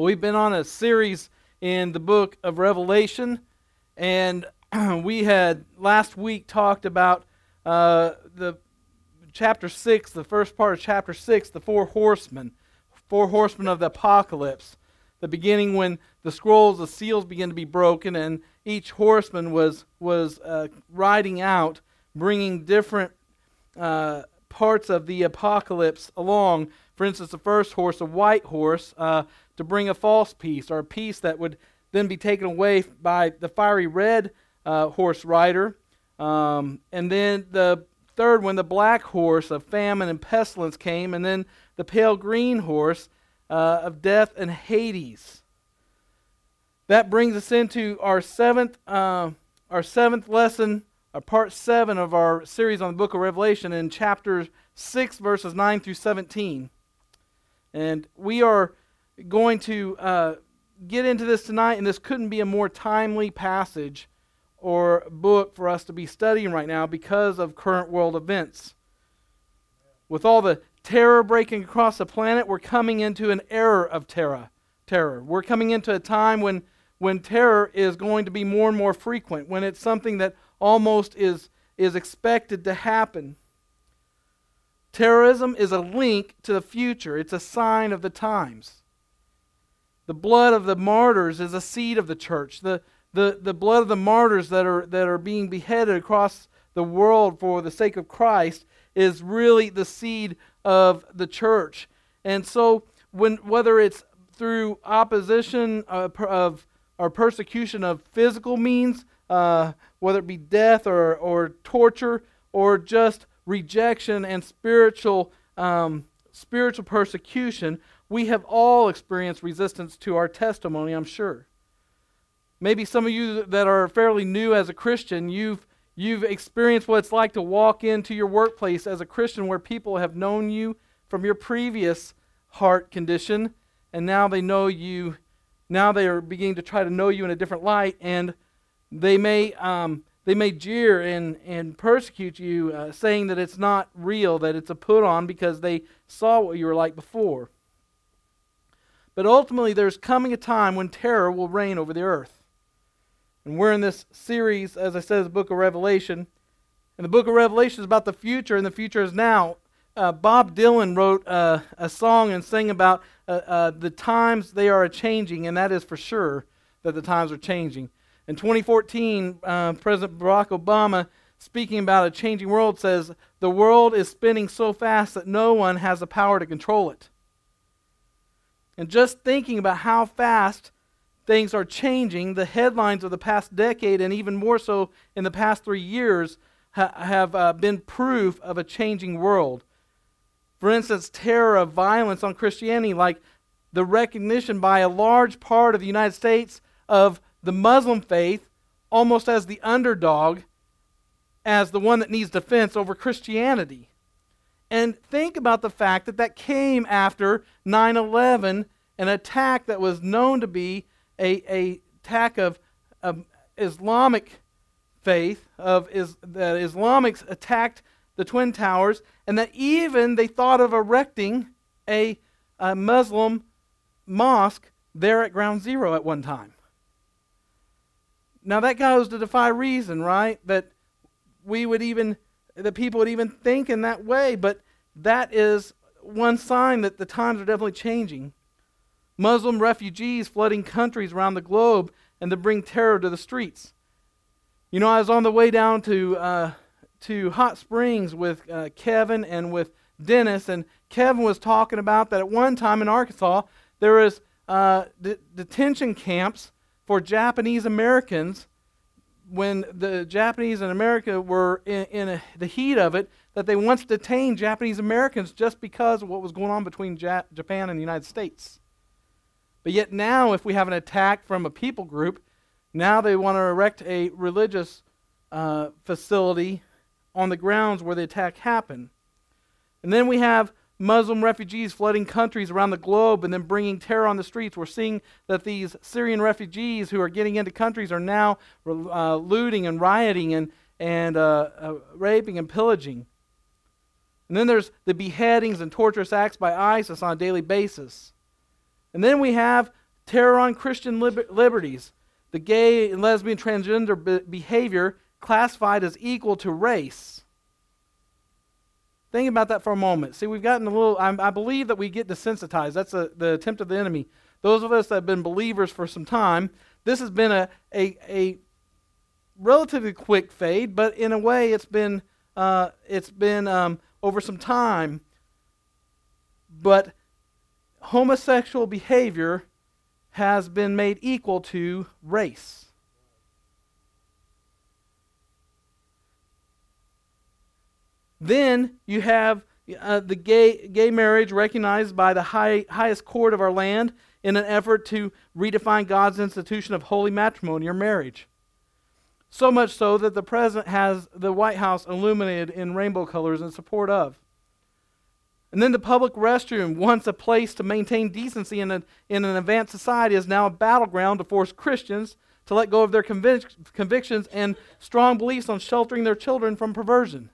We've been on a series in the book of Revelation, and we had last week talked about uh, the chapter 6, the first part of chapter 6, the four horsemen, four horsemen of the apocalypse. The beginning when the scrolls, the seals begin to be broken, and each horseman was, was uh, riding out, bringing different uh, parts of the apocalypse along. For instance, the first horse, a white horse, uh, to bring a false peace, or a peace that would then be taken away by the fiery red uh, horse rider. Um, and then the third one, the black horse of famine and pestilence came, and then the pale green horse uh, of death and Hades. That brings us into our seventh, uh, our seventh lesson, our part seven of our series on the book of Revelation in chapter six, verses nine through seventeen. And we are going to uh, get into this tonight, and this couldn't be a more timely passage or book for us to be studying right now because of current world events. With all the terror breaking across the planet, we're coming into an era of terror. Terror. We're coming into a time when when terror is going to be more and more frequent, when it's something that almost is is expected to happen. Terrorism is a link to the future. It's a sign of the times. The blood of the martyrs is a seed of the church. The, the, the blood of the martyrs that are, that are being beheaded across the world for the sake of Christ is really the seed of the church. And so, when, whether it's through opposition of, of or persecution of physical means, uh, whether it be death or, or torture, or just rejection and spiritual um, spiritual persecution, we have all experienced resistance to our testimony, I'm sure. Maybe some of you that are fairly new as a Christian, you've, you've experienced what it's like to walk into your workplace as a Christian where people have known you from your previous heart condition, and now they know you, now they are beginning to try to know you in a different light, and they may, um, they may jeer and, and persecute you, uh, saying that it's not real, that it's a put on because they saw what you were like before. But ultimately, there's coming a time when terror will reign over the earth. And we're in this series, as I said, the book of Revelation. And the book of Revelation is about the future, and the future is now. Uh, Bob Dylan wrote uh, a song and sang about uh, uh the times they are changing, and that is for sure that the times are changing. In 2014, uh, President Barack Obama, speaking about a changing world, says, The world is spinning so fast that no one has the power to control it. And just thinking about how fast things are changing, the headlines of the past decade, and even more so in the past three years, ha- have uh, been proof of a changing world. For instance, terror of violence on Christianity, like the recognition by a large part of the United States of the Muslim faith almost as the underdog, as the one that needs defense over Christianity. And think about the fact that that came after 9 11, an attack that was known to be a, a attack of, of Islamic faith, of is, that Islamics attacked the Twin Towers, and that even they thought of erecting a, a Muslim mosque there at Ground Zero at one time. Now that goes to defy reason, right? That we would even that people would even think in that way, but that is one sign that the times are definitely changing. Muslim refugees flooding countries around the globe and to bring terror to the streets. You know, I was on the way down to uh, to Hot Springs with uh, Kevin and with Dennis, and Kevin was talking about that at one time in Arkansas there was uh, de- detention camps for Japanese Americans when the Japanese and America were in, in a, the heat of it, that they once detained Japanese Americans just because of what was going on between ja- Japan and the United States. But yet now, if we have an attack from a people group, now they want to erect a religious uh, facility on the grounds where the attack happened. And then we have Muslim refugees flooding countries around the globe and then bringing terror on the streets. We're seeing that these Syrian refugees who are getting into countries are now uh, looting and rioting and, and uh, uh, raping and pillaging. And then there's the beheadings and torturous acts by ISIS on a daily basis. And then we have terror on Christian liber- liberties, the gay and lesbian transgender be- behavior classified as equal to race. Think about that for a moment. See, we've gotten a little, I, I believe that we get desensitized. That's a, the attempt of the enemy. Those of us that have been believers for some time, this has been a, a, a relatively quick fade, but in a way it's been, uh, it's been um, over some time. But homosexual behavior has been made equal to race. Then you have uh, the gay, gay marriage recognized by the high, highest court of our land in an effort to redefine God's institution of holy matrimony or marriage. So much so that the president has the White House illuminated in rainbow colors in support of. And then the public restroom, once a place to maintain decency in, a, in an advanced society, is now a battleground to force Christians to let go of their convic- convictions and strong beliefs on sheltering their children from perversion.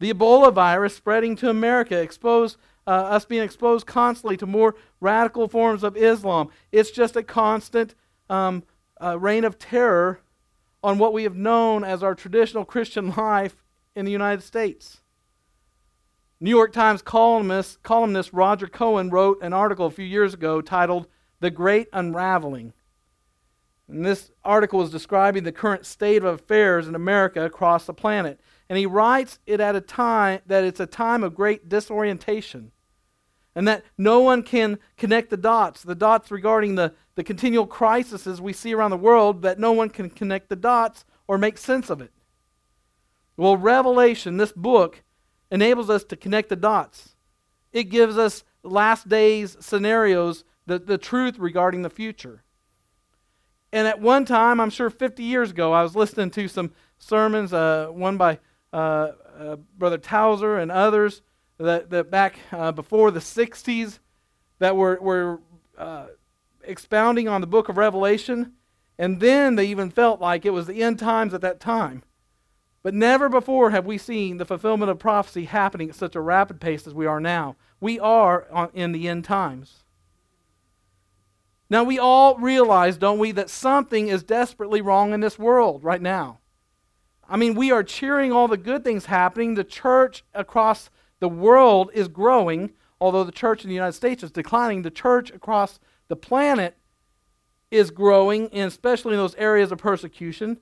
The Ebola virus spreading to America exposed uh, us being exposed constantly to more radical forms of Islam. It's just a constant um, uh, reign of terror on what we have known as our traditional Christian life in the United States. New York Times columnist, columnist Roger Cohen wrote an article a few years ago titled The Great Unraveling. And this article was describing the current state of affairs in America across the planet. And he writes it at a time that it's a time of great disorientation. And that no one can connect the dots, the dots regarding the, the continual crises we see around the world, that no one can connect the dots or make sense of it. Well, Revelation, this book, enables us to connect the dots. It gives us last days scenarios, the, the truth regarding the future. And at one time, I'm sure 50 years ago, I was listening to some sermons, uh, one by uh, uh, Brother Tozer and others, that, that back uh, before the 60s, that were, were uh, expounding on the book of Revelation. And then they even felt like it was the end times at that time. But never before have we seen the fulfillment of prophecy happening at such a rapid pace as we are now. We are on, in the end times. Now, we all realize, don't we, that something is desperately wrong in this world right now. I mean, we are cheering all the good things happening. The church across the world is growing, although the church in the United States is declining. The church across the planet is growing, and especially in those areas of persecution.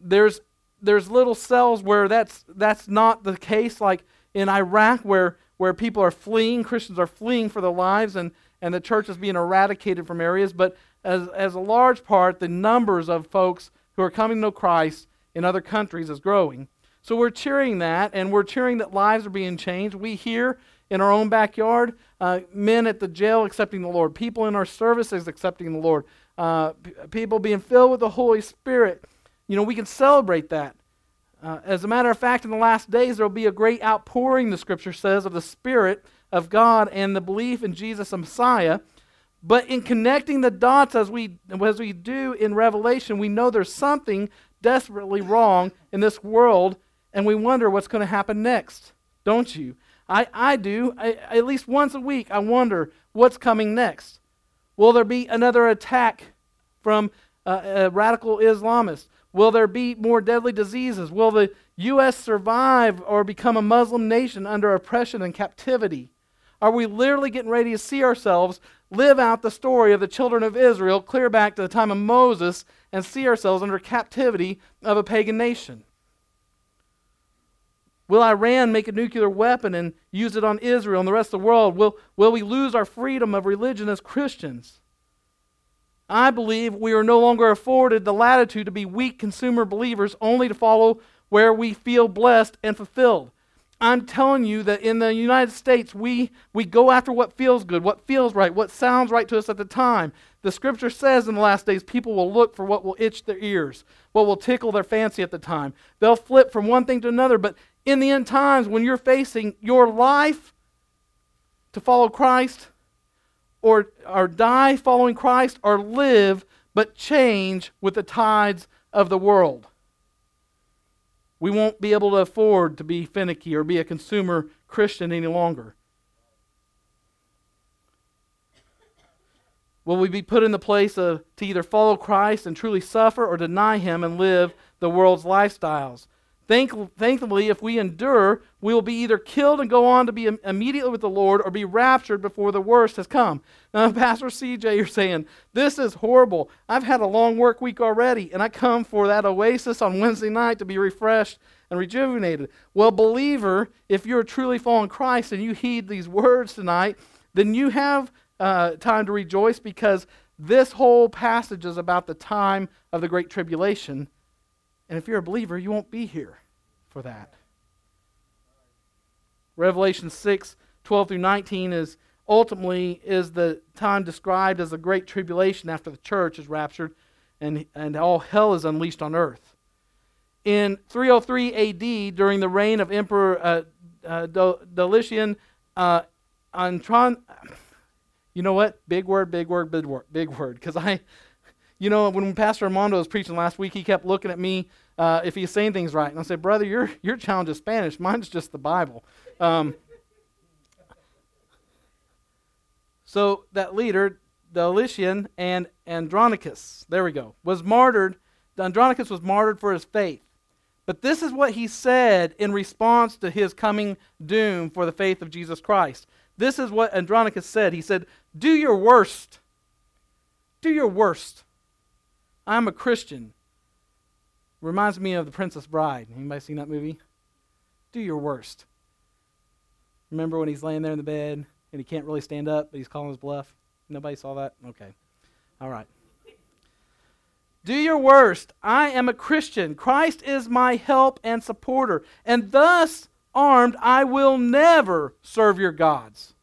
There's there's little cells where that's that's not the case, like in Iraq, where where people are fleeing, Christians are fleeing for their lives, and and the church is being eradicated from areas. But as as a large part, the numbers of folks who are coming to Christ in other countries is growing. So we're cheering that, and we're cheering that lives are being changed. We here in our own backyard, uh, men at the jail accepting the Lord, people in our services accepting the Lord, uh, p- people being filled with the Holy Spirit. You know, we can celebrate that. Uh, as a matter of fact, in the last days, there will be a great outpouring, the scripture says, of the Spirit of God and the belief in Jesus, the Messiah. But in connecting the dots as we, as we do in Revelation, we know there's something desperately wrong in this world and we wonder what's going to happen next, don't you? I, I do. I, at least once a week, I wonder what's coming next. Will there be another attack from uh, a radical Islamist? Will there be more deadly diseases? Will the U.S. survive or become a Muslim nation under oppression and captivity? Are we literally getting ready to see ourselves live out the story of the children of Israel clear back to the time of Moses and see ourselves under captivity of a pagan nation? Will Iran make a nuclear weapon and use it on Israel and the rest of the world? Will, will we lose our freedom of religion as Christians? I believe we are no longer afforded the latitude to be weak consumer believers only to follow where we feel blessed and fulfilled. I'm telling you that in the United States, we, we go after what feels good, what feels right, what sounds right to us at the time. The scripture says in the last days, people will look for what will itch their ears, what will tickle their fancy at the time. They'll flip from one thing to another, but in the end times when you're facing your life to follow Christ or, or die following Christ or live but change with the tides of the world. We won't be able to afford to be finicky or be a consumer Christian any longer. Will we be put in the place of to either follow Christ and truly suffer or deny him and live the world's lifestyles? Thank, thankfully, if we endure, we will be either killed and go on to be immediately with the Lord or be raptured before the worst has come. Now, Pastor CJ, you're saying, this is horrible. I've had a long work week already, and I come for that oasis on Wednesday night to be refreshed and rejuvenated. Well, believer, if you're truly following Christ and you heed these words tonight, then you have uh, time to rejoice because this whole passage is about the time of the Great Tribulation. And if you're a believer, you won't be here for that. Revelation 6 12 through 19 is ultimately is the time described as the great tribulation after the church is raptured and, and all hell is unleashed on earth. In 303 AD, during the reign of Emperor uh, uh, Domitian, uh, Antron, you know what? Big word, big word, big word, big word. Because I, you know, when Pastor Armando was preaching last week, he kept looking at me uh, if he's saying things right. And I said, Brother, your, your challenge is Spanish. Mine's just the Bible. Um, so that leader, Domitian and Andronicus, there we go, was martyred. Andronicus was martyred for his faith. But this is what he said in response to his coming doom for the faith of Jesus Christ. This is what Andronicus said. He said, Do your worst. Do your worst. I'm a Christian. Reminds me of The Princess Bride. Anybody seen that movie? Do your worst. Remember when he's laying there in the bed and he can't really stand up, but he's calling his bluff? Nobody saw that? Okay. All right. Do your worst. I am a Christian. Christ is my help and supporter. And thus armed, I will never serve your gods.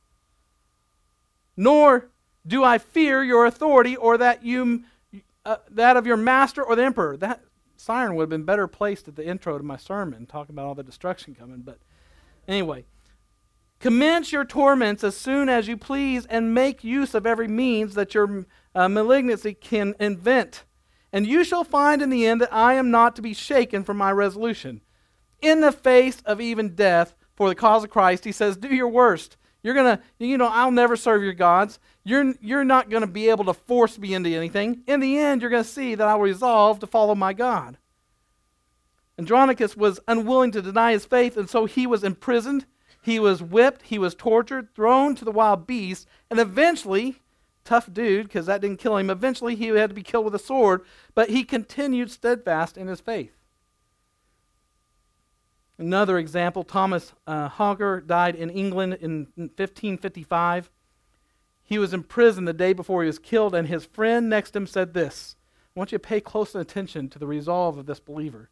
Nor do I fear your authority or that you uh, that of your master or the emperor. That siren would have been better placed at the intro to my sermon, talking about all the destruction coming. But anyway, commence your torments as soon as you please, and make use of every means that your uh, malignancy can invent. And you shall find in the end that I am not to be shaken from my resolution. In the face of even death for the cause of Christ, he says, Do your worst. You're going to, you know, I'll never serve your gods. You're, you're not going to be able to force me into anything. In the end, you're going to see that I'll resolve to follow my God. Andronicus was unwilling to deny his faith, and so he was imprisoned, he was whipped, he was tortured, thrown to the wild beasts, and eventually, tough dude, because that didn't kill him, eventually he had to be killed with a sword, but he continued steadfast in his faith. Another example Thomas uh, Hawker died in England in 1555. He was in prison the day before he was killed, and his friend next to him said this I want you to pay close attention to the resolve of this believer.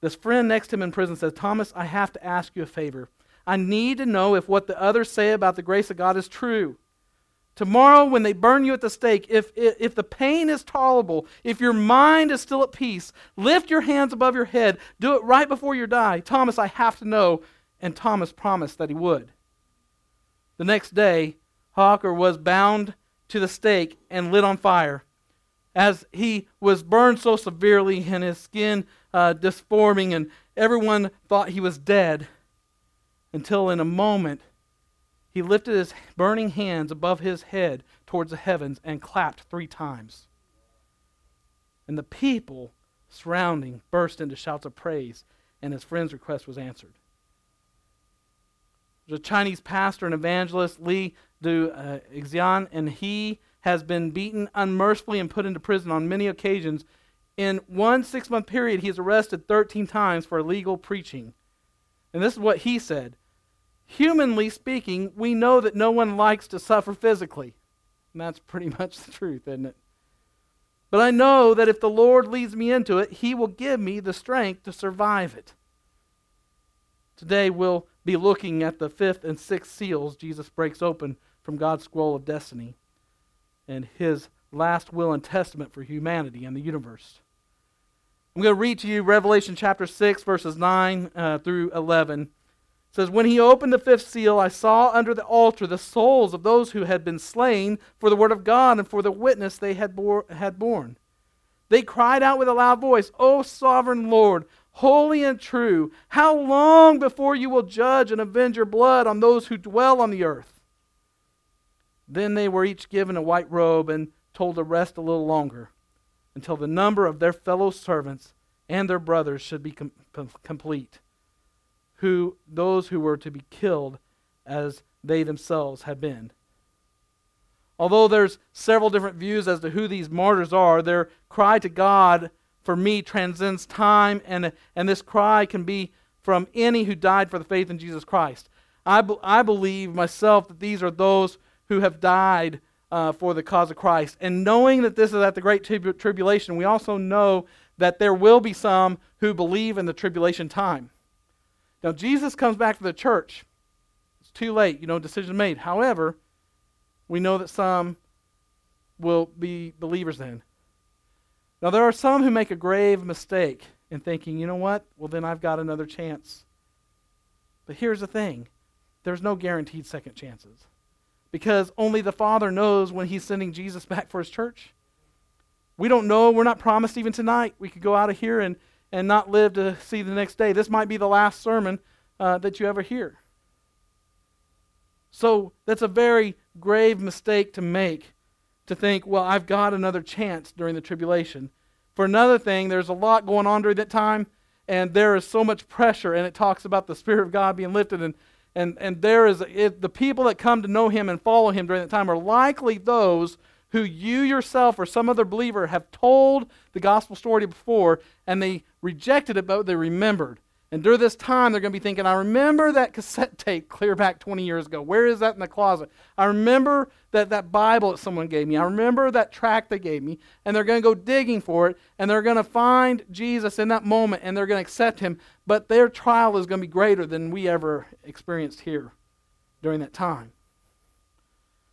This friend next to him in prison says, Thomas, I have to ask you a favor. I need to know if what the others say about the grace of God is true. Tomorrow, when they burn you at the stake, if, if, if, the pain is tolerable, if your mind is still at peace, lift your hands above your head. Do it right before you die. Thomas, I have to know. And Thomas promised that he would. The next day, Hawker was bound to the stake and lit on fire. As he was burned so severely and his skin uh, disforming, and everyone thought he was dead, until in a moment he lifted his burning hands above his head towards the heavens and clapped three times. And the people surrounding burst into shouts of praise, and his friend's request was answered. There's a Chinese pastor and evangelist, Li Du uh, Xian, and he has been beaten unmercifully and put into prison on many occasions. In one six month period, he is arrested 13 times for illegal preaching. And this is what he said humanly speaking, we know that no one likes to suffer physically. And that's pretty much the truth, isn't it? But I know that if the Lord leads me into it, He will give me the strength to survive it. Today we'll be looking at the fifth and sixth seals Jesus breaks open from God's scroll of destiny and His last will and testament for humanity and the universe. I'm going to read to you Revelation chapter 6, verses 9 uh, through 11 says, When he opened the fifth seal, I saw under the altar the souls of those who had been slain for the word of God and for the witness they had, bore, had borne. They cried out with a loud voice, O sovereign Lord, holy and true, how long before you will judge and avenge your blood on those who dwell on the earth? Then they were each given a white robe and told to rest a little longer until the number of their fellow servants and their brothers should be com- complete, who those who were to be killed as they themselves had been. Although there's several different views as to who these martyrs are, their cry to God for me transcends time, and, and this cry can be from any who died for the faith in Jesus Christ. I, be, I believe myself that these are those who have died uh, for the cause of Christ. And knowing that this is at the great trib- tribulation, we also know that there will be some who believe in the tribulation time. Now, Jesus comes back to the church. It's too late, you know, decision made. However, we know that some will be believers then. Now, there are some who make a grave mistake in thinking, you know what? Well, then I've got another chance. But here's the thing there's no guaranteed second chances because only the Father knows when He's sending Jesus back for His church. We don't know. We're not promised even tonight. We could go out of here and, and not live to see the next day. This might be the last sermon uh, that you ever hear. So that's a very grave mistake to make to think, well, I've got another chance during the tribulation. For another thing, there's a lot going on during that time, and there is so much pressure, and it talks about the Spirit of God being lifted, and and, and there is it, the people that come to know him and follow him during that time are likely those who you yourself or some other believer have told the gospel story before and they rejected it, but they remembered. And during this time, they're going to be thinking, I remember that cassette tape clear back 20 years ago. Where is that in the closet? I remember that, that Bible that someone gave me. I remember that tract they gave me. And they're going to go digging for it, and they're going to find Jesus in that moment, and they're going to accept him. But their trial is going to be greater than we ever experienced here during that time.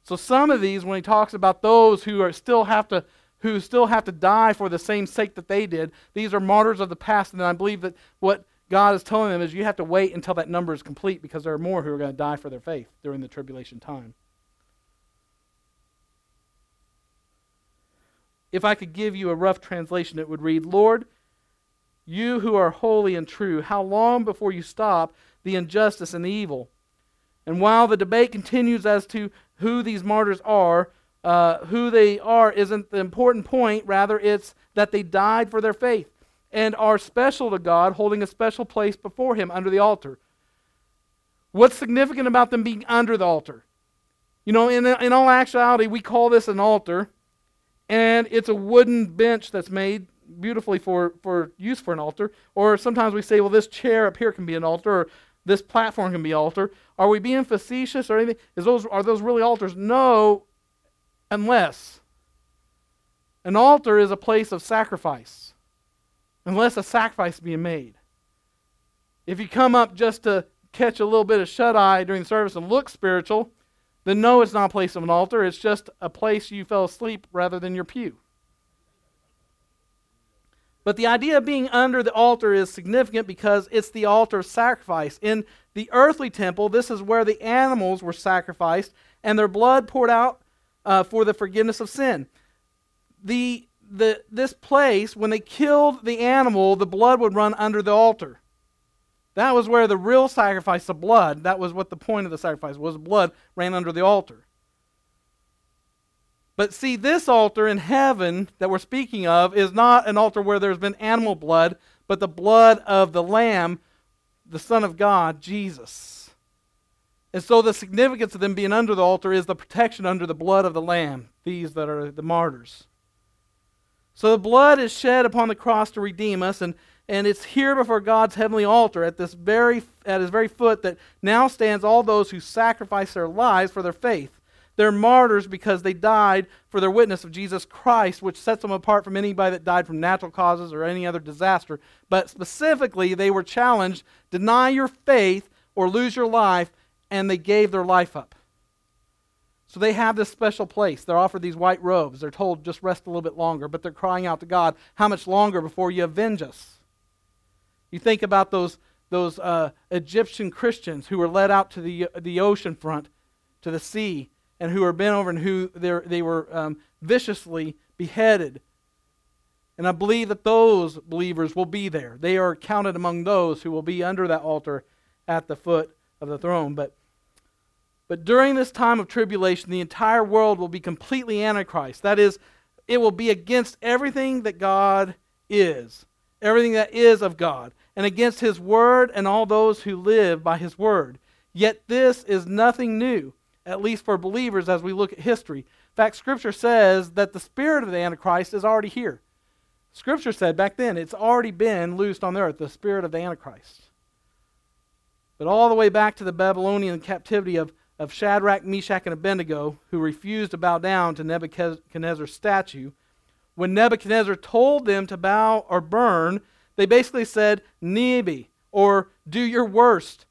So some of these, when he talks about those who are still have to who still have to die for the same sake that they did, these are martyrs of the past. And I believe that what God is telling them is you have to wait until that number is complete because there are more who are going to die for their faith during the tribulation time. If I could give you a rough translation, it would read Lord, you who are holy and true, how long before you stop the injustice and the evil? And while the debate continues as to who these martyrs are, uh, who they are isn't the important point. Rather, it's that they died for their faith and are special to God, holding a special place before Him under the altar. What's significant about them being under the altar? You know, in, in all actuality, we call this an altar, and it's a wooden bench that's made beautifully for, for use for an altar. Or sometimes we say, well, this chair up here can be an altar, or this platform can be altar. Are we being facetious or anything? Is those, are those really altars? No, unless an altar is a place of sacrifice unless a sacrifice being made. If you come up just to catch a little bit of shut eye during the service and look spiritual, then no, it's not a place of an altar. It's just a place you fell asleep rather than your pew. But the idea of being under the altar is significant because it's the altar of sacrifice. In the earthly temple, this is where the animals were sacrificed and their blood poured out uh, for the forgiveness of sin. The the, this place, when they killed the animal, the blood would run under the altar. That was where the real sacrifice of blood, that was what the point of the sacrifice was, blood ran under the altar. But see, this altar in heaven that we're speaking of is not an altar where there's been animal blood, but the blood of the Lamb, the Son of God, Jesus. And so the significance of them being under the altar is the protection under the blood of the Lamb, these that are the martyrs. So the blood is shed upon the cross to redeem us, and, and it's here before God's heavenly altar at this very at his very foot that now stands all those who sacrifice their lives for their faith. They're martyrs because they died for their witness of Jesus Christ, which sets them apart from anybody that died from natural causes or any other disaster. But specifically, they were challenged deny your faith or lose your life, and they gave their life up. So they have this special place. They're offered these white robes. They're told just rest a little bit longer, but they're crying out to God, How much longer before you avenge us? You think about those, those uh, Egyptian Christians who were led out to the, the ocean front, to the sea, and who were bent over and who they were um, viciously beheaded. And I believe that those believers will be there. They are counted among those who will be under that altar at the foot of the throne. But But during this time of tribulation, the entire world will be completely antichrist. That is, it will be against everything that God is, everything that is of God, and against his word and all those who live by his word. Yet this is nothing new, at least for believers as we look at history. In fact, Scripture says that the spirit of the Antichrist is already here. Scripture said back then it's already been loosed on the earth, the spirit of the Antichrist. But all the way back to the Babylonian captivity of, of Shadrach, Meshach, and Abednego, who refused to bow down to Nebuchadnezzar's statue, when Nebuchadnezzar told them to bow or burn, they basically said, Nebi, or do your worst,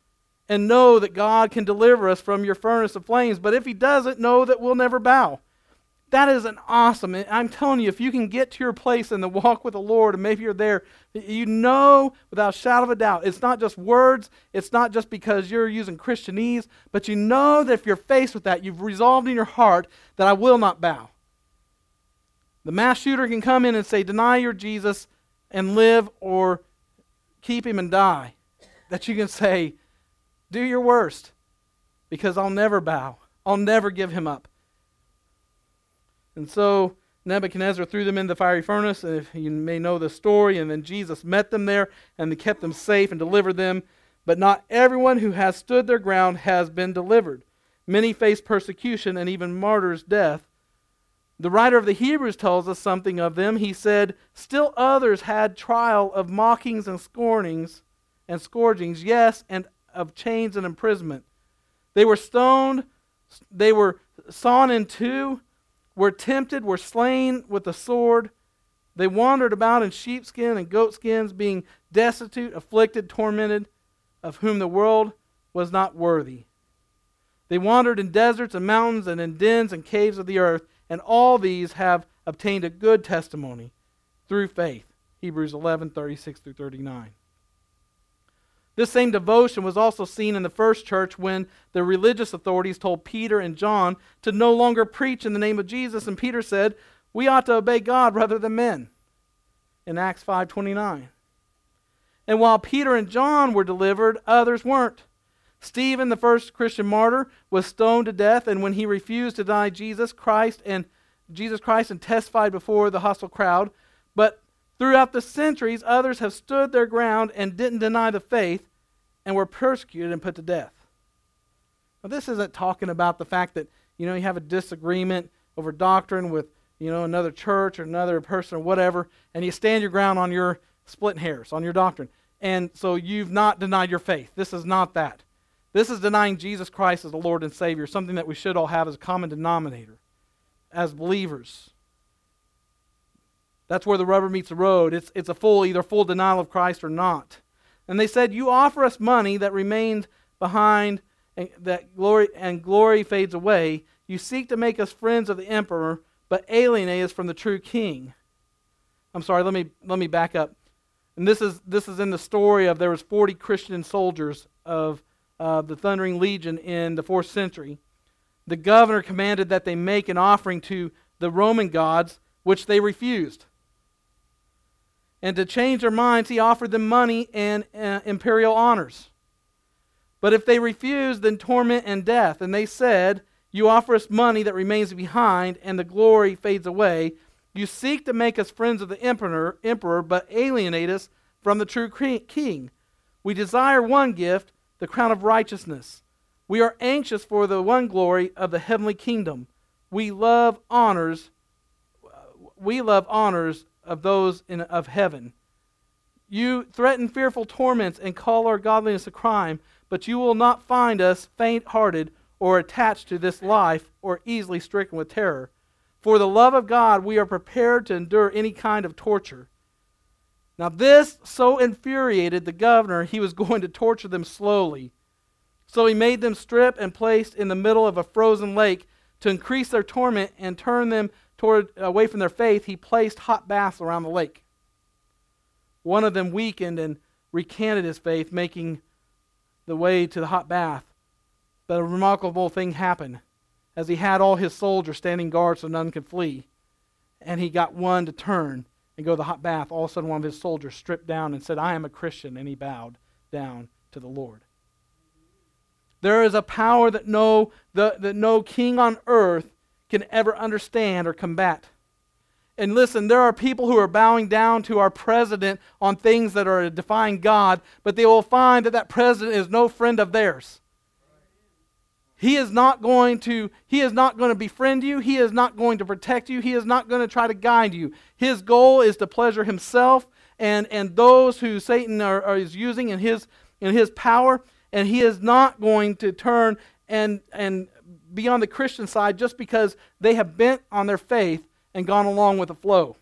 and know that God can deliver us from your furnace of flames. But if he doesn't, know that we'll never bow. That is an awesome. I'm telling you, if you can get to your place in the walk with the Lord, and maybe you're there, you know without a shadow of a doubt, it's not just words, it's not just because you're using Christianese, but you know that if you're faced with that, you've resolved in your heart that I will not bow. The mass shooter can come in and say, Deny your Jesus and live, or keep him and die. That you can say, Do your worst, because I'll never bow, I'll never give him up. And so Nebuchadnezzar threw them in the fiery furnace, and if you may know the story. And then Jesus met them there, and they kept them safe and delivered them. But not everyone who has stood their ground has been delivered. Many face persecution and even martyrs' death. The writer of the Hebrews tells us something of them. He said, Still others had trial of mockings and scornings and scourgings, yes, and of chains and imprisonment. They were stoned, they were sawn in two, were tempted, were slain with the sword. They wandered about in sheepskin and goatskins, being destitute, afflicted, tormented, of whom the world was not worthy. They wandered in deserts and mountains and in dens and caves of the earth, and all these have obtained a good testimony through faith. Hebrews 11 36 through 39. This same devotion was also seen in the first church when the religious authorities told Peter and John to no longer preach in the name of Jesus and Peter said, "We ought to obey God rather than men." In Acts 5:29. And while Peter and John were delivered, others weren't. Stephen, the first Christian martyr, was stoned to death and when he refused to deny Jesus Christ and Jesus Christ and testified before the hostile crowd, but Throughout the centuries, others have stood their ground and didn't deny the faith and were persecuted and put to death. Now, this isn't talking about the fact that, you know, you have a disagreement over doctrine with, you know, another church or another person or whatever, and you stand your ground on your split hairs, on your doctrine. And so you've not denied your faith. This is not that. This is denying Jesus Christ as the Lord and Savior, something that we should all have as a common denominator as believers. That's where the rubber meets the road. It's, it's a full, either full denial of Christ or not. And they said, You offer us money that remains behind and that glory and glory fades away. You seek to make us friends of the emperor, but alienate us from the true king. I'm sorry, let me let me back up. And this is this is in the story of there was 40 Christian soldiers of uh, the Thundering Legion in the fourth century. The governor commanded that they make an offering to the Roman gods, which they refused. And to change their minds, he offered them money and uh, imperial honors. But if they refused, then torment and death. And they said, You offer us money that remains behind, and the glory fades away. You seek to make us friends of the emperor, emperor but alienate us from the true king. We desire one gift, the crown of righteousness. We are anxious for the one glory of the heavenly kingdom. We love honors. We love honors of those in, of heaven. You threaten fearful torments and call our godliness a crime, but you will not find us faint hearted or attached to this life or easily stricken with terror. For the love of God, we are prepared to endure any kind of torture. Now, this so infuriated the governor, he was going to torture them slowly. So he made them strip and placed in the middle of a frozen lake to increase their torment and turn them toward, away from their faith, he placed hot baths around the lake. One of them weakened and recanted his faith, making the way to the hot bath. But a remarkable thing happened. As he had all his soldiers standing guard so none could flee, and he got one to turn and go to the hot bath, all of a sudden one of his soldiers stripped down and said, I am a Christian, and he bowed down to the Lord. There is a power that no, the, that no king on earth can ever understand or combat. And listen, there are people who are bowing down to our president on things that are defying God, but they will find that that president is no friend of theirs. He is not going to he is not going to befriend you, he is not going to protect you, he is not going to try to guide you. His goal is to pleasure himself and and those who Satan are, are is using in his in his power and he is not going to turn and and be on the Christian side just because they have bent on their faith and gone along with the flow.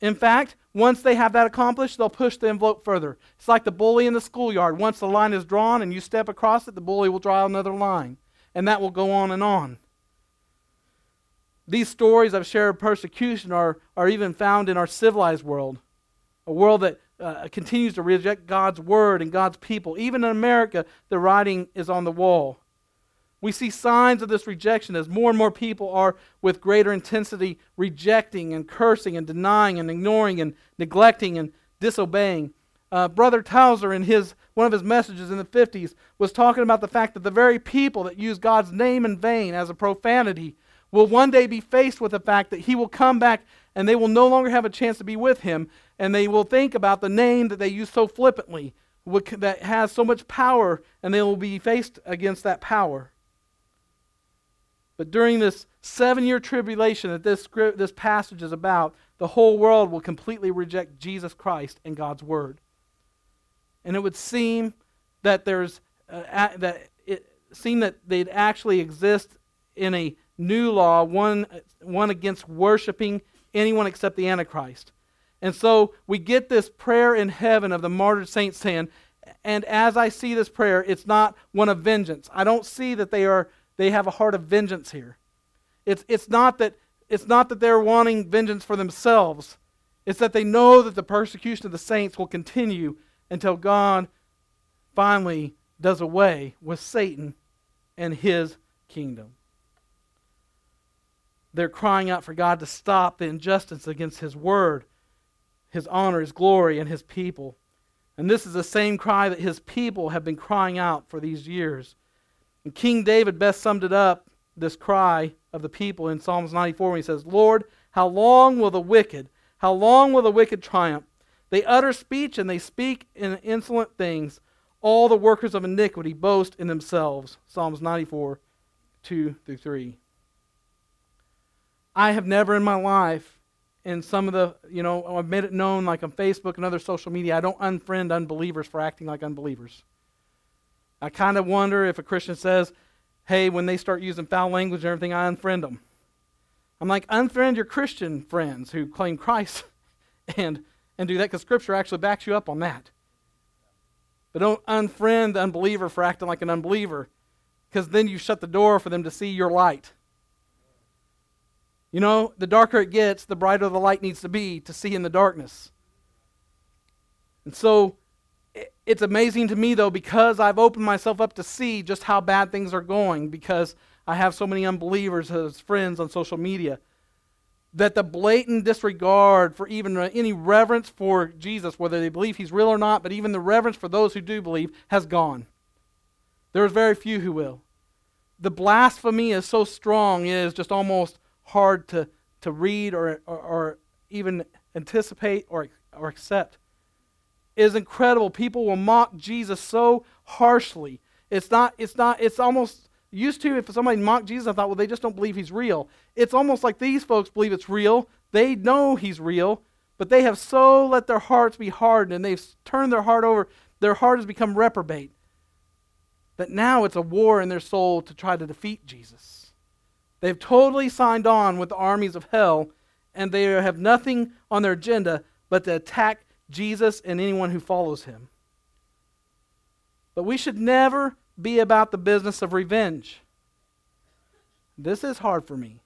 In fact, once they have that accomplished, they'll push the envelope further. It's like the bully in the schoolyard. Once the line is drawn and you step across it, the bully will draw another line. And that will go on and on. These stories of shared persecution are, are even found in our civilized world, a world that uh, continues to reject God's word and God's people. Even in America, the writing is on the wall. We see signs of this rejection as more and more people are, with greater intensity, rejecting and cursing and denying and ignoring and neglecting and disobeying. Uh, Brother Tozer, in his, one of his messages in the 50s, was talking about the fact that the very people that use God's name in vain as a profanity will one day be faced with the fact that he will come back and they will no longer have a chance to be with him, and they will think about the name that they use so flippantly, that has so much power, and they will be faced against that power. But during this seven year tribulation that this, this passage is about, the whole world will completely reject Jesus Christ and God's Word. And it would seem that there's uh, that it seemed that they'd actually exist in a new law, one, one against worshiping anyone except the Antichrist. And so we get this prayer in heaven of the martyred saints saying, and as I see this prayer, it's not one of vengeance. I don't see that they are they have a heart of vengeance here. It's, it's, not that, it's not that they're wanting vengeance for themselves, it's that they know that the persecution of the saints will continue until God finally does away with Satan and his kingdom. They're crying out for God to stop the injustice against his word, his honor, his glory, and his people. And this is the same cry that his people have been crying out for these years. And King David best summed it up, this cry of the people in Psalms 94 when he says, Lord, how long will the wicked, how long will the wicked triumph? They utter speech and they speak in insolent things. All the workers of iniquity boast in themselves. Psalms 94, 2 through 3. I have never in my life, in some of the, you know, I've made it known like on Facebook and other social media, I don't unfriend unbelievers for acting like unbelievers. I kind of wonder if a Christian says, hey, when they start using foul language and everything, I unfriend them. I'm like, unfriend your Christian friends who claim Christ and, and do that because Scripture actually backs you up on that. But don't unfriend the unbeliever for acting like an unbeliever because then you shut the door for them to see your light. You know, the darker it gets, the brighter the light needs to be to see in the darkness. And so it's amazing to me, though, because I've opened myself up to see just how bad things are going, because I have so many unbelievers as friends on social media, that the blatant disregard for even any reverence for Jesus, whether they believe he's real or not, but even the reverence for those who do believe, has gone. There's very few who will. The blasphemy is so strong, it is just almost hard to, to read or, or, or even anticipate or, or accept is incredible. People will mock Jesus so harshly. It's not, it's not, it's almost used to if somebody mocked Jesus, I thought, well, they just don't believe he's real. It's almost like these folks believe it's real. They know he's real, but they have so let their hearts be hardened and they've turned their heart over. Their heart has become reprobate. That now it's a war in their soul to try to defeat Jesus. They've totally signed on with the armies of hell, and they have nothing on their agenda but to attack Jesus and anyone who follows him. But we should never be about the business of revenge. This is hard for me.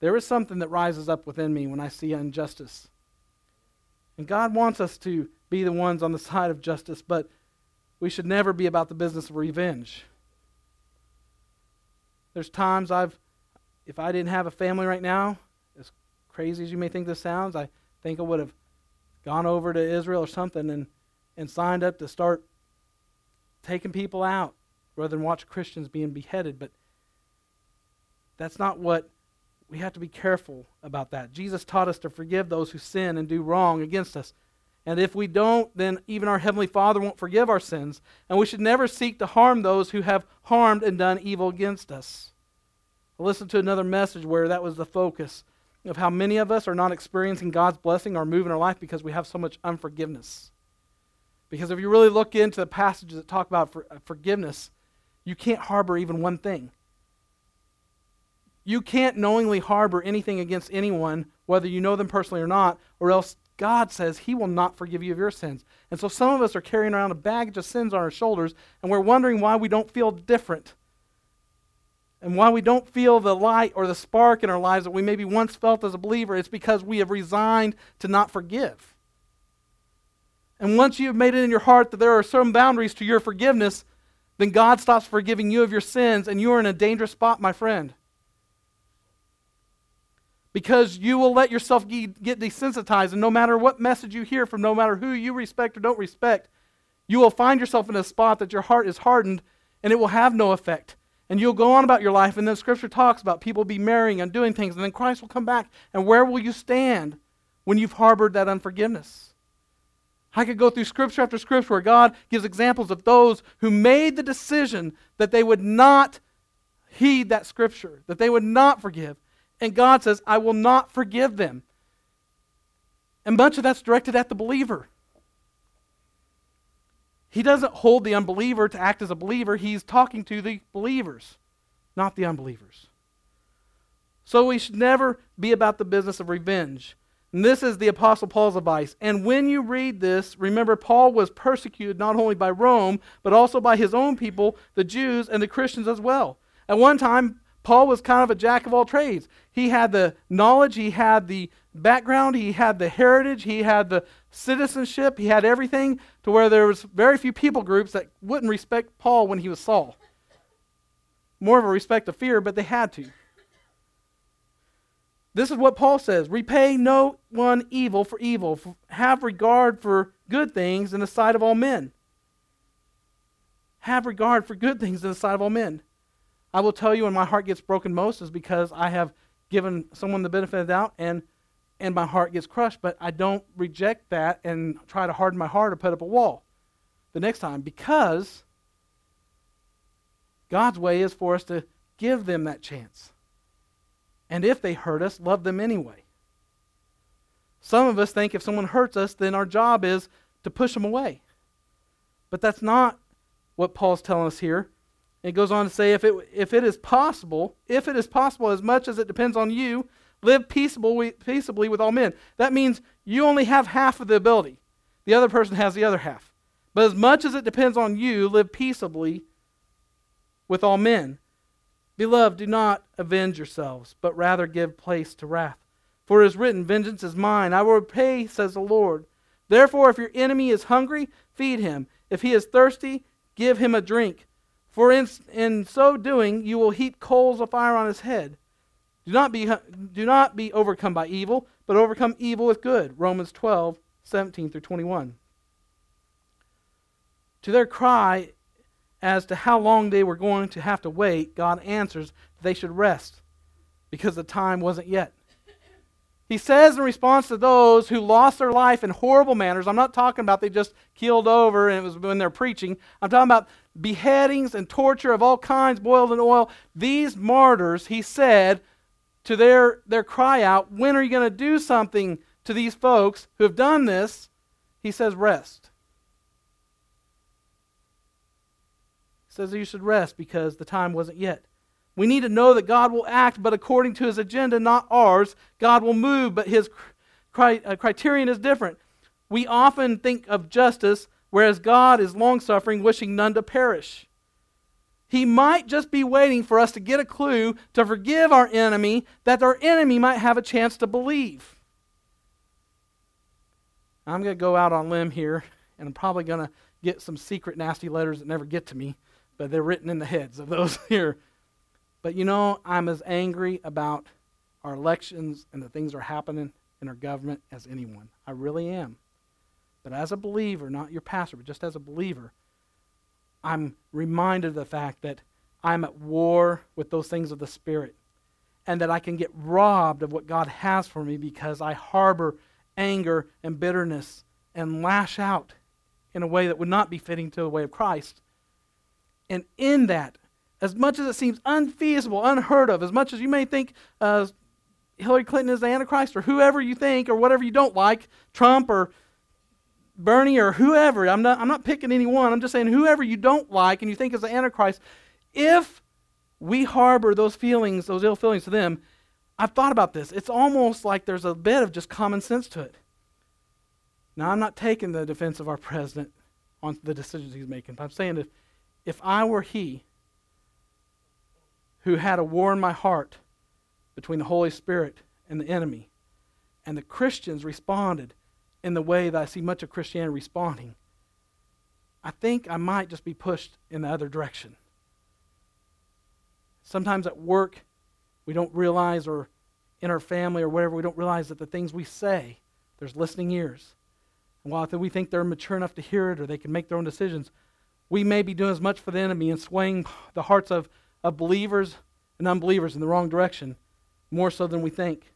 There is something that rises up within me when I see injustice. And God wants us to be the ones on the side of justice, but we should never be about the business of revenge. There's times I've, if I didn't have a family right now, as crazy as you may think this sounds, I think I would have gone over to Israel or something and, and signed up to start taking people out rather than watch Christians being beheaded. But that's not what we have to be careful about that. Jesus taught us to forgive those who sin and do wrong against us. And if we don't, then even our Heavenly Father won't forgive our sins. And we should never seek to harm those who have harmed and done evil against us. I listened to another message where that was the focus of how many of us are not experiencing God's blessing or move in our life because we have so much unforgiveness. Because if you really look into the passages that talk about for, uh, forgiveness, you can't harbor even one thing. You can't knowingly harbor anything against anyone, whether you know them personally or not, or else God says He will not forgive you of your sins. And so some of us are carrying around a baggage of sins on our shoulders, and we're wondering why we don't feel different and why we don't feel the light or the spark in our lives that we maybe once felt as a believer, it's because we have resigned to not forgive. And once you have made it in your heart that there are certain boundaries to your forgiveness, then God stops forgiving you of your sins, and you are in a dangerous spot, my friend. Because you will let yourself get desensitized, and no matter what message you hear from no matter who you respect or don't respect, you will find yourself in a spot that your heart is hardened, and it will have no effect. And you'll go on about your life, and then Scripture talks about people be marrying and doing things, and then Christ will come back. And where will you stand when you've harbored that unforgiveness? I could go through Scripture after Scripture where God gives examples of those who made the decision that they would not heed that Scripture, that they would not forgive. And God says, I will not forgive them. And much of that's directed at the believer. He doesn't hold the unbeliever to act as a believer. He's talking to the believers, not the unbelievers. So we should never be about the business of revenge. And this is the Apostle Paul's advice. And when you read this, remember Paul was persecuted not only by Rome, but also by his own people, the Jews, and the Christians as well. At one time, Paul was kind of a jack of all trades. He had the knowledge, he had the background, he had the heritage, he had the citizenship, he had everything to where there was very few people groups that wouldn't respect Paul when he was Saul. More of a respect of fear, but they had to. This is what Paul says Repay no one evil for evil, have regard for good things in the sight of all men. Have regard for good things in the sight of all men. I will tell you when my heart gets broken most is because I have given someone the benefit of the doubt and and my heart gets crushed, but I don't reject that and try to harden my heart or put up a wall the next time because God's way is for us to give them that chance. And if they hurt us, love them anyway. Some of us think if someone hurts us, then our job is to push them away. But that's not what Paul's telling us here. It goes on to say, if it, if it is possible, if it is possible, as much as it depends on you, live peaceably, with all men. That means you only have half of the ability, the other person has the other half. But as much as it depends on you, live peaceably with all men. Beloved, do not avenge yourselves, but rather give place to wrath. For it is written, Vengeance is mine, I will repay, says the Lord. Therefore, if your enemy is hungry, feed him. If he is thirsty, give him a drink. For in, in so doing, you will heap coals of fire on his head. Do not, be, do not be overcome by evil, but overcome evil with good. Romans 12, 17 through 21. To their cry as to how long they were going to have to wait, God answers that they should rest because the time wasn't yet. He says in response to those who lost their life in horrible manners, I'm not talking about they just keeled over and it was when they're preaching. I'm talking about beheadings and torture of all kinds boiled in oil. These martyrs, he said to their, their cry out, When are you going to do something to these folks who have done this? He says, Rest. He says you should rest because the time wasn't yet. We need to know that God will act, but according to his agenda, not ours. God will move, but his cri- uh, criterion is different. We often think of justice whereas God is long suffering, wishing none to perish. He might just be waiting for us to get a clue to forgive our enemy, that our enemy might have a chance to believe. I'm going to go out on limb here, and I'm probably going to get some secret nasty letters that never get to me, but they're written in the heads of those here. But you know, I'm as angry about our elections and the things that are happening in our government as anyone. I really am. But as a believer, not your pastor, but just as a believer, I'm reminded of the fact that I'm at war with those things of the Spirit and that I can get robbed of what God has for me because I harbor anger and bitterness and lash out in a way that would not be fitting to the way of Christ. And in that, as much as it seems unfeasible, unheard of, as much as you may think uh, Hillary Clinton is the Antichrist or whoever you think or whatever you don't like, Trump or Bernie or whoever, I'm not, I'm not picking anyone, I'm just saying whoever you don't like and you think is the Antichrist, if we harbor those feelings, those ill feelings to them, I've thought about this. It's almost like there's a bit of just common sense to it. Now, I'm not taking the defense of our president on the decisions he's making, but I'm saying if, if I were he who had a war in my heart between the Holy Spirit and the enemy, and the Christians responded in the way that I see much of Christianity responding, I think I might just be pushed in the other direction. Sometimes at work, we don't realize, or in our family or whatever, we don't realize that the things we say, there's listening ears. And while we think they're mature enough to hear it or they can make their own decisions, we may be doing as much for the enemy and swaying the hearts of, of believers and unbelievers in the wrong direction, more so than we think.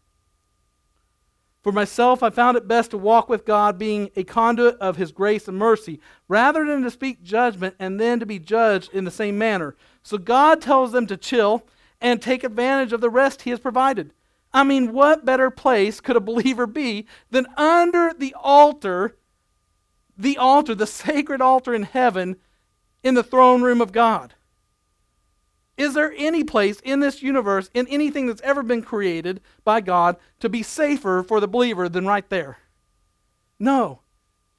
For myself, I found it best to walk with God, being a conduit of His grace and mercy, rather than to speak judgment and then to be judged in the same manner. So God tells them to chill and take advantage of the rest He has provided. I mean, what better place could a believer be than under the altar, the altar, the sacred altar in heaven, in the throne room of God? Is there any place in this universe, in anything that's ever been created by God, to be safer for the believer than right there? No.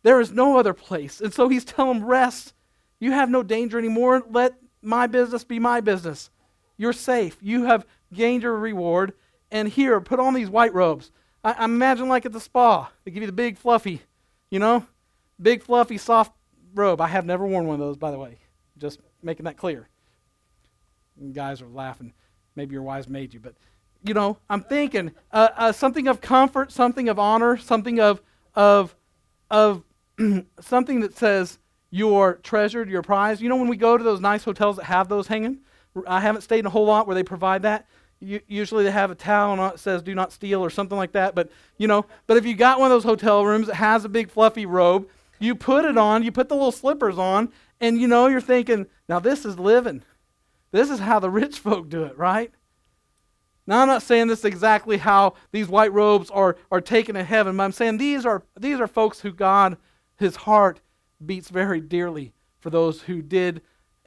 There is no other place. And so he's telling them, rest. You have no danger anymore. Let my business be my business. You're safe. You have gained your reward. And here, put on these white robes. I, I imagine like at the spa, they give you the big fluffy, you know, big fluffy soft robe. I have never worn one of those, by the way. Just making that clear. Guys are laughing. Maybe your wives made you, but you know, I'm thinking uh, uh, something of comfort, something of honor, something of of of something that says you're treasured, you're prized. You know, when we go to those nice hotels that have those hanging, I haven't stayed in a whole lot where they provide that. You, usually they have a towel that says "Do not steal" or something like that. But you know, but if you got one of those hotel rooms that has a big fluffy robe, you put it on, you put the little slippers on, and you know you're thinking, now this is living. This is how the rich folk do it, right? Now, I'm not saying this is exactly how these white robes are, are taken to heaven, but I'm saying these are, these are folks who God, his heart, beats very dearly for those who did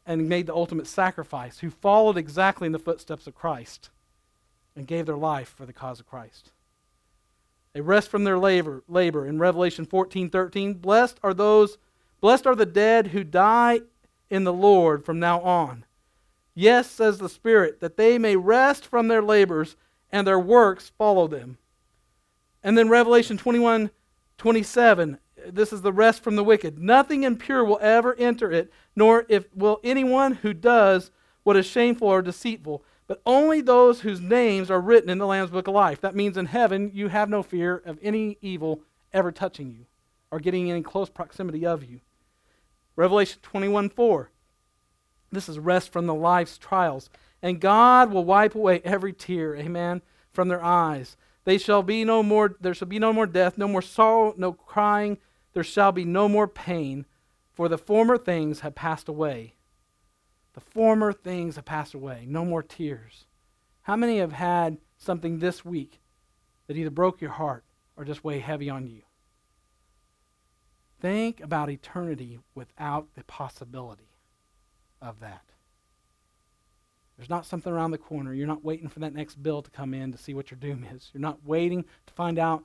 and made the ultimate sacrifice, who followed exactly in the footsteps of Christ and gave their life for the cause of Christ. They rest from their labor, labor. In Revelation 14, 13, blessed are those, blessed are the dead who die in the Lord from now on. Yes, says the Spirit, that they may rest from their labors and their works follow them. And then Revelation 21 27, this is the rest from the wicked. Nothing impure will ever enter it, nor if will anyone who does what is shameful or deceitful, but only those whose names are written in the Lamb's book of life. That means in heaven you have no fear of any evil ever touching you or getting in close proximity of you. Revelation 21 4. This is rest from the life's trials. And God will wipe away every tear, amen, from their eyes. They shall be no more, there shall be no more death, no more sorrow, no crying, there shall be no more pain, for the former things have passed away. The former things have passed away. No more tears. How many have had something this week that either broke your heart or just weighed heavy on you? Think about eternity without the possibility of that. There's not something around the corner. You're not waiting for that next bill to come in to see what your doom is. You're not waiting to find out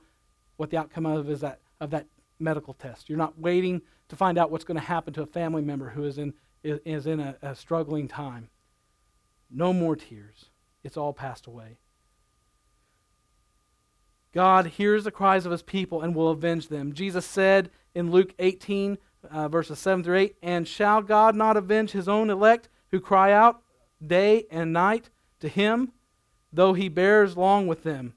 what the outcome of is that of that medical test. You're not waiting to find out what's going to happen to a family member who is in is, is in a, a struggling time. No more tears. It's all passed away. God hears the cries of his people and will avenge them. Jesus said in Luke 18, uh, verses 7 through 8, And shall God not avenge his own elect who cry out day and night to him, though he bears long with them?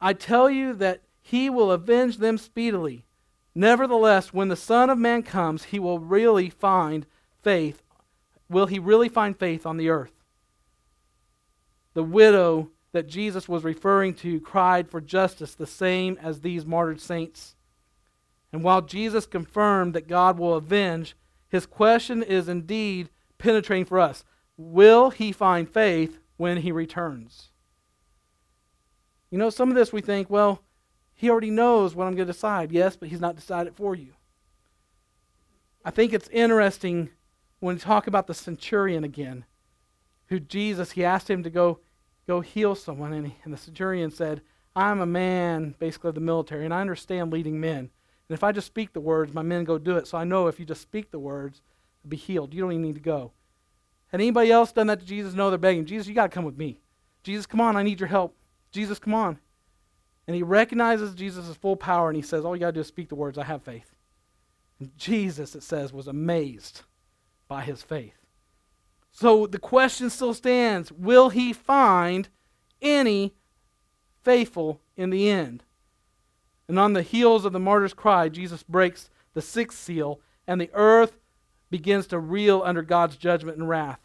I tell you that he will avenge them speedily. Nevertheless, when the Son of Man comes, he will really find faith will he really find faith on the earth? The widow that Jesus was referring to cried for justice the same as these martyred saints. And while Jesus confirmed that God will avenge, his question is indeed penetrating for us. Will he find faith when he returns? You know, some of this we think, well, he already knows what I'm going to decide. Yes, but he's not decided for you. I think it's interesting when we talk about the centurion again, who Jesus, he asked him to go, go heal someone, and, he, and the centurion said, I'm a man, basically, of the military, and I understand leading men. And if I just speak the words, my men go do it. So I know if you just speak the words, be healed. You don't even need to go. Had anybody else done that to Jesus? No, they're begging. Jesus, you got to come with me. Jesus, come on, I need your help. Jesus, come on. And he recognizes Jesus' full power and he says, All you got to do is speak the words, I have faith. And Jesus, it says, was amazed by his faith. So the question still stands Will he find any faithful in the end? And on the heels of the martyr's cry, Jesus breaks the sixth seal, and the earth begins to reel under God's judgment and wrath.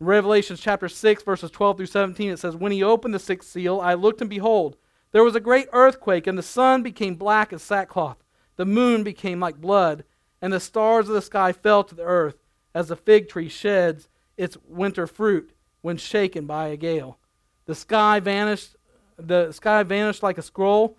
In Revelation chapter 6, verses 12 through 17, it says, When he opened the sixth seal, I looked and behold, there was a great earthquake, and the sun became black as sackcloth. The moon became like blood, and the stars of the sky fell to the earth, as the fig tree sheds its winter fruit when shaken by a gale. The sky vanished, the sky vanished like a scroll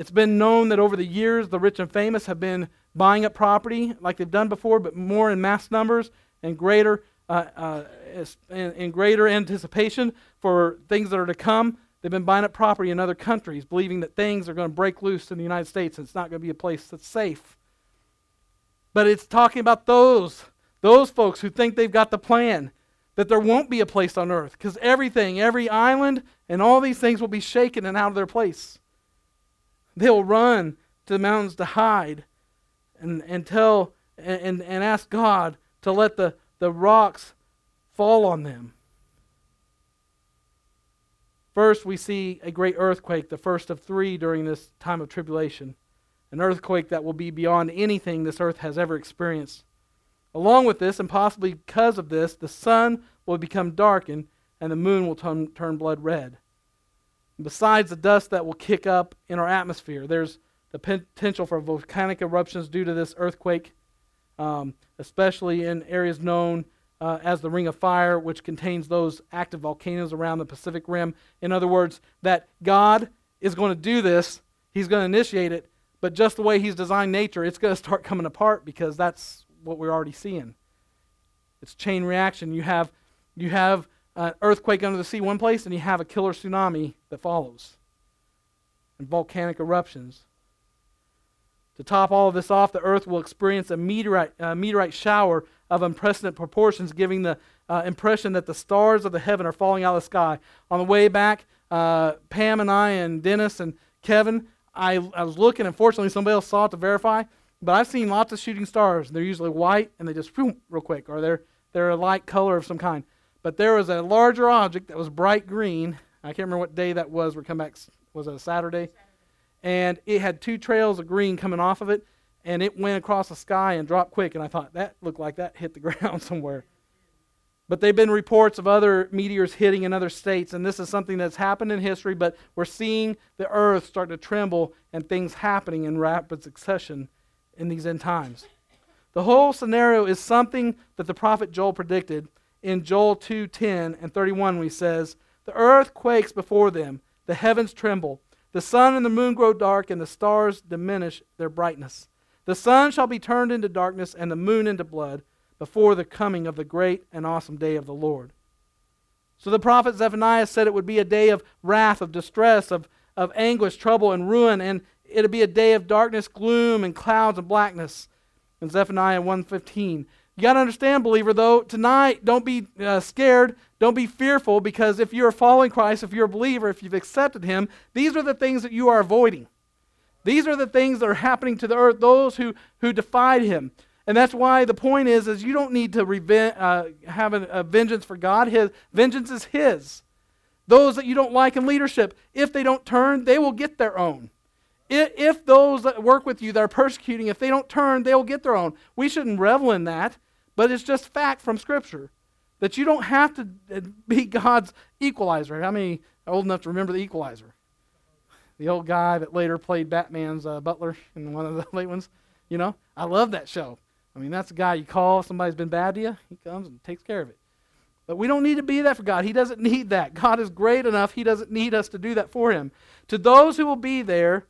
It's been known that over the years, the rich and famous have been buying up property like they've done before, but more in mass numbers and greater, uh, uh, in, in greater anticipation for things that are to come. They've been buying up property in other countries, believing that things are going to break loose in the United States and it's not going to be a place that's safe. But it's talking about those, those folks who think they've got the plan, that there won't be a place on earth because everything, every island, and all these things will be shaken and out of their place. They'll run to the mountains to hide and, and tell and, and ask God to let the, the rocks fall on them. First, we see a great earthquake, the first of three during this time of tribulation, an earthquake that will be beyond anything this earth has ever experienced. Along with this, and possibly because of this, the sun will become darkened and the moon will turn, turn blood red. Besides the dust that will kick up in our atmosphere, there's the potential for volcanic eruptions due to this earthquake, um, especially in areas known uh, as the Ring of Fire, which contains those active volcanoes around the Pacific Rim. In other words, that God is going to do this, He's going to initiate it, but just the way He's designed nature, it's going to start coming apart because that's what we're already seeing. It's chain reaction. You have, you have an earthquake under the sea one place, and you have a killer tsunami that follows, and volcanic eruptions. To top all of this off, the earth will experience a meteorite, uh, meteorite shower of unprecedented proportions, giving the uh, impression that the stars of the heaven are falling out of the sky. On the way back, uh, Pam and I and Dennis and Kevin, I, I was looking, unfortunately, somebody else saw it to verify, but I've seen lots of shooting stars. They're usually white and they just boom, real quick, or they're, they're a light color of some kind. But there was a larger object that was bright green. I can't remember what day that was. We're coming back, was it a Saturday? Saturday? And it had two trails of green coming off of it and it went across the sky and dropped quick. And I thought that looked like that hit the ground somewhere. But there have been reports of other meteors hitting in other states, and this is something that's happened in history, but we're seeing the earth start to tremble and things happening in rapid succession in these end times. The whole scenario is something that the prophet Joel predicted in Joel 2:10 and 31 when he says, "The earth quakes before them, the heavens tremble, the sun and the moon grow dark and the stars diminish their brightness." The sun shall be turned into darkness and the moon into blood before the coming of the great and awesome day of the Lord. So the prophet Zephaniah said it would be a day of wrath, of distress, of, of anguish, trouble, and ruin, and it'd be a day of darkness, gloom, and clouds and blackness. In Zephaniah 1.15, You got to understand, believer, though, tonight, don't be uh, scared. Don't be fearful because if you're following Christ, if you're a believer, if you've accepted Him, these are the things that you are avoiding. These are the things that are happening to the earth, those who, who defied Him. And that's why the point is, is you don't need to reven- uh, have a, a vengeance for God. His vengeance is His. Those that you don't like in leadership, if they don't turn, they will get their own. If, if those that work with you that are persecuting, if they don't turn, they will get their own. We shouldn't revel in that, but it's just fact from Scripture that you don't have to be God's equalizer. How many old enough to remember the equalizer? The old guy that later played Batman's uh, butler in one of the late ones. You know, I love that show. I mean, that's a guy you call, if somebody's been bad to you, he comes and takes care of it. But we don't need to be that for God. He doesn't need that. God is great enough, He doesn't need us to do that for Him. To those who will be there,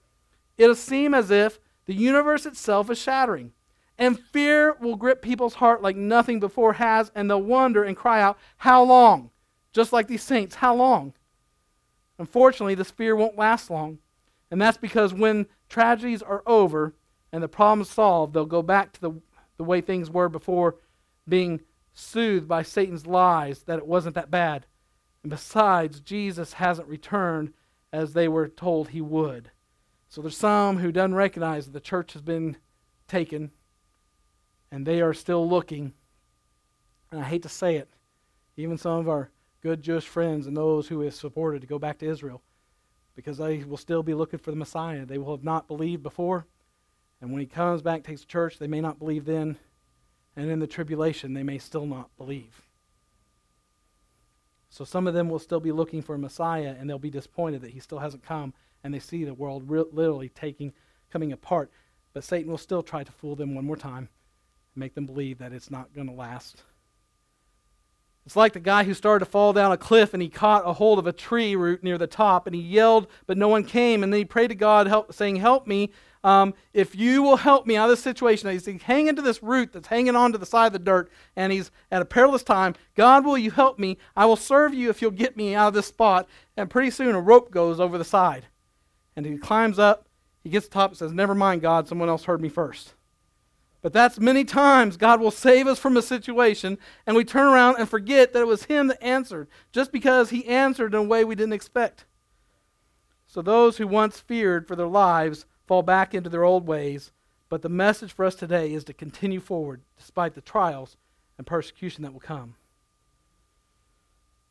it'll seem as if the universe itself is shattering. And fear will grip people's heart like nothing before has, and they'll wonder and cry out, How long? Just like these saints, how long? Unfortunately, this fear won't last long. And that's because when tragedies are over and the problems solved, they'll go back to the, the way things were before being soothed by Satan's lies that it wasn't that bad. And besides, Jesus hasn't returned as they were told he would. So there's some who don't recognize that the church has been taken and they are still looking. And I hate to say it, even some of our good Jewish friends and those who have supported to go back to Israel because they will still be looking for the Messiah. They will have not believed before. And when he comes back, takes the church, they may not believe then. And in the tribulation, they may still not believe. So some of them will still be looking for a Messiah and they'll be disappointed that he still hasn't come and they see the world re- literally taking coming apart. But Satan will still try to fool them one more time make them believe that it's not going to last. It's like the guy who started to fall down a cliff and he caught a hold of a tree root near the top and he yelled, but no one came. And then he prayed to God, help, saying, Help me. Um, if you will help me out of this situation, he's hanging to this root that's hanging onto the side of the dirt, and he's at a perilous time. God, will you help me? I will serve you if you'll get me out of this spot. And pretty soon a rope goes over the side. And he climbs up, he gets to the top and says, Never mind, God, someone else heard me first. But that's many times God will save us from a situation, and we turn around and forget that it was Him that answered, just because He answered in a way we didn't expect. So those who once feared for their lives fall back into their old ways, but the message for us today is to continue forward despite the trials and persecution that will come.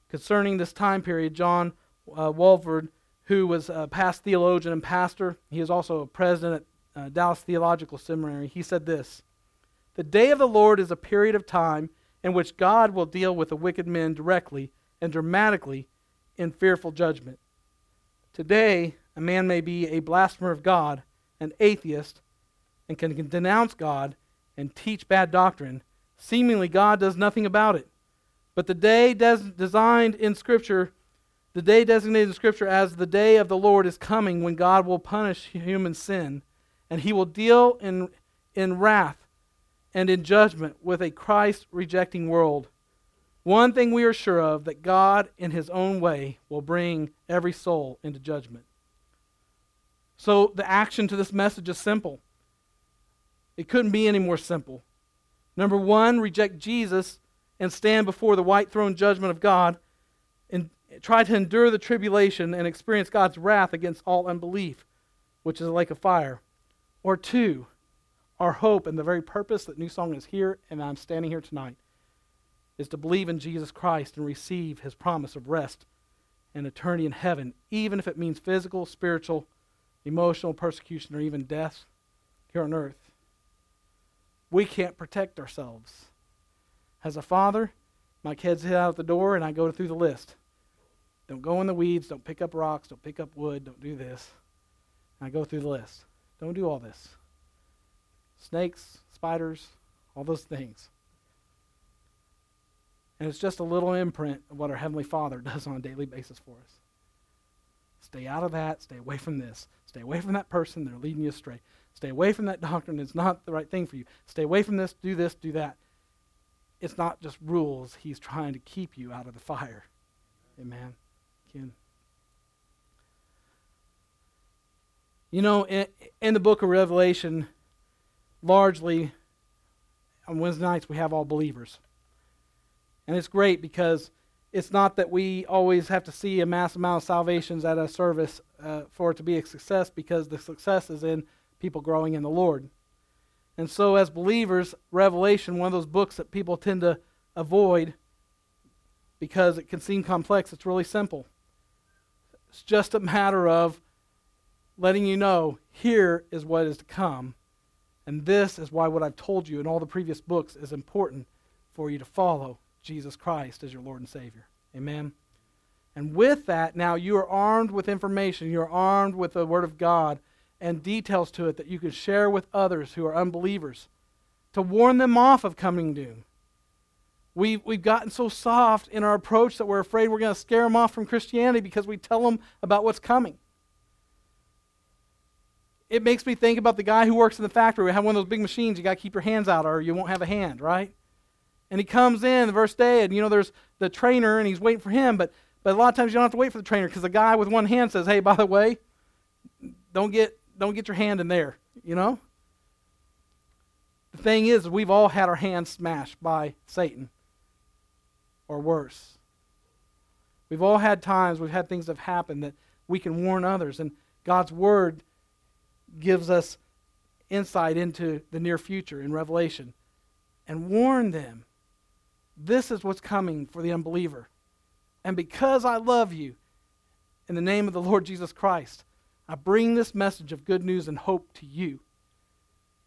Concerning this time period, John uh, Walvoord, who was a past theologian and pastor, he is also a president uh, Dallas Theological Seminary, he said this The day of the Lord is a period of time in which God will deal with the wicked men directly and dramatically in fearful judgment. Today, a man may be a blasphemer of God, an atheist, and can, denounce God and teach bad doctrine. Seemingly, God does nothing about it. But the day des- designed in Scripture, the day designated in Scripture as the day of the Lord is coming when God will punish human sin and he will deal in, in wrath and in judgment with a Christ rejecting world. One thing we are sure of that God, in his own way, will bring every soul into judgment. So the action to this message is simple. It couldn't be any more simple. Number one, reject Jesus and stand before the white throne judgment of God and try to endure the tribulation and experience God's wrath against all unbelief, which is a lake of fire. Or two, our hope and the very purpose that New Song is here and I'm standing here tonight is to believe in Jesus Christ and receive his promise of rest and eternity in heaven, even if it means physical, spiritual, emotional persecution, or even death here on earth. We can't protect ourselves. As a father, my kids head out the door and I go through the list. Don't go in the weeds, don't pick up rocks, don't pick up wood, don't do this. And I go through the list. Don't do all this. Snakes, spiders, all those things. And it's just a little imprint of what our Heavenly Father does on a daily basis for us. Stay out of that. Stay away from this. Stay away from that person. They're leading you astray. Stay away from that doctrine. It's not the right thing for you. Stay away from this. Do this. Do that. It's not just rules. He's trying to keep you out of the fire. Amen. Ken. You know, in, in the book of Revelation, largely, on Wednesday nights we have all believers. And it's great because it's not that we always have to see a mass amount of salvations at a service uh, for it to be a success because the success is in people growing in the Lord. And so, as believers, Revelation, one of those books that people tend to avoid because it can seem complex, it's really simple. It's just a matter of letting you know here is what is to come. And this is why what I've told you in all the previous books is important for you to follow Jesus Christ as your Lord and Savior. Amen. And with that, now you are armed with information. You're armed with the Word of God and details to it that you can share with others who are unbelievers to warn them off of coming doom. We've, we've gotten so soft in our approach that we're afraid we're going to scare them off from Christianity because we tell them about what's coming. It makes me think about the guy who works in the factory. We have one of those big machines, you got to keep your hands out or you won't have a hand, right? And he comes in the first day, and you know, there's the trainer, and he's waiting for him. But, but a lot of times you don't have to wait for the trainer because the guy with one hand says, hey, by the way, don't get, don't get your hand in there, you know? The thing is, we've all had our hands smashed by Satan or worse. We've all had times, we've had things that have happened that we can warn others. And God's Word gives us insight into the near future in Revelation and warn them this is what's coming for the unbeliever. And because I love you, in the name of the Lord Jesus Christ, I bring this message of good news and hope to you.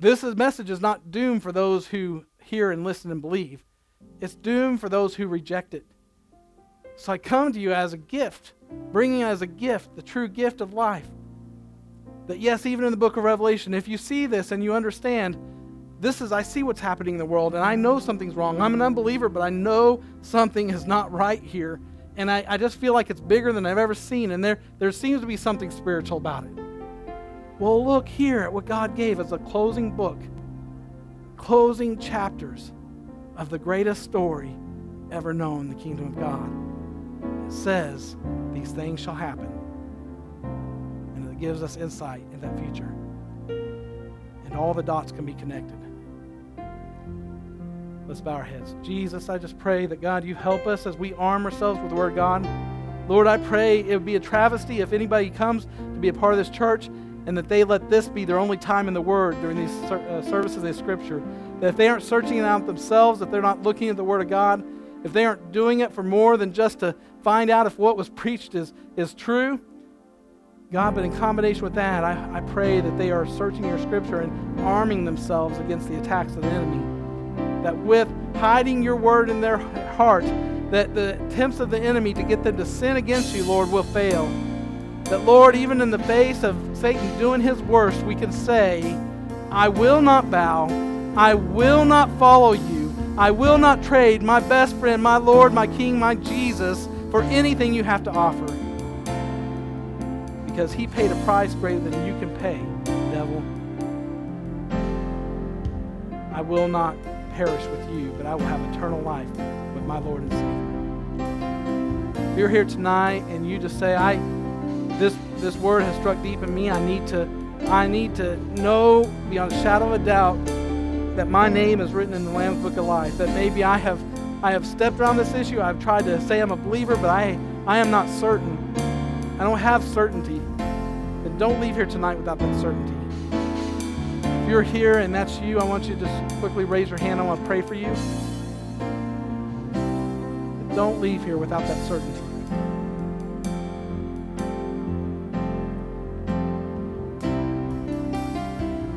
This message is not doomed for those who hear and listen and believe. It's doomed for those who reject it. So I come to you as a gift, bringing as a gift the true gift of life. That, yes, even in the book of Revelation, if you see this and you understand, this is, I see what's happening in the world, and I know something's wrong. I'm an unbeliever, but I know something is not right here. And I, I just feel like it's bigger than I've ever seen, and there, there seems to be something spiritual about it. Well, look here at what God gave as a closing book, closing chapters of the greatest story ever known, the kingdom of God. It says, These things shall happen. Gives us insight in that future. And all the dots can be connected. Let's bow our heads. Jesus, I just pray that God, you help us as we arm ourselves with the Word of God. Lord, I pray it would be a travesty if anybody comes to be a part of this church and that they let this be their only time in the Word during these uh, services of Scripture. That if they aren't searching it out themselves, if they're not looking at the Word of God, if they aren't doing it for more than just to find out if what was preached is, is true, God, but in combination with that, I, I pray that they are searching your Scripture and arming themselves against the attacks of the enemy that with hiding your word in their heart, that the attempts of the enemy to get them to sin against you, Lord, will fail. That, Lord, even in the face of Satan doing his worst, we can say, I will not bow, I will not follow you, I will not trade my best friend, my Lord, my King, my Jesus for anything you have to offer. Because he paid a price greater than you can pay, devil. I will not perish with you, but I will have eternal life with my Lord and Savior. If you're here tonight and you just say, I this this word has struck deep in me, I need to I need to know beyond a shadow of a doubt that my name is written in the Lamb's Book of Life. That maybe I have I have stepped around this issue. I've tried to say I'm a believer, but I I am not certain. I don't have certainty. Then don't leave here tonight without that certainty If you're here and that's you, I want you to just quickly raise your hand. I want to pray for you. But don't leave here without that certainty.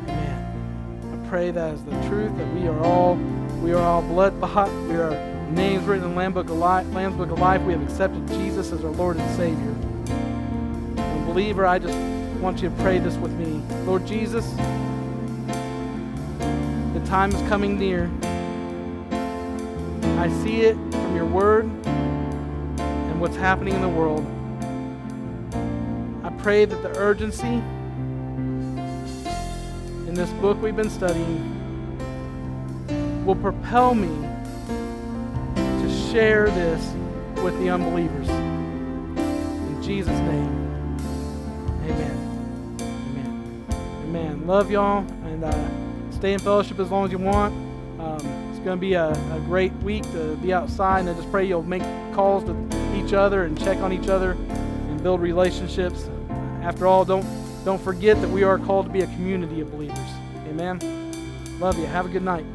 Amen. I pray that is the truth that we are all we are all blood bought. We are names written in the Lamb's Book of Life. We have accepted Jesus as our Lord and Savior. Believer, I just want you to pray this with me. Lord Jesus, the time is coming near. I see it from your word and what's happening in the world. I pray that the urgency in this book we've been studying will propel me to share this with the unbelievers. In Jesus' name, amen. Amen. Amen. Love y'all and uh, Stay in fellowship as long as you want. Um, it's going to be a, a great week to be outside, and I just pray you'll make calls to each other and check on each other and build relationships. After all, don't don't forget that we are called to be a community of believers. Amen. Love you. Have a good night.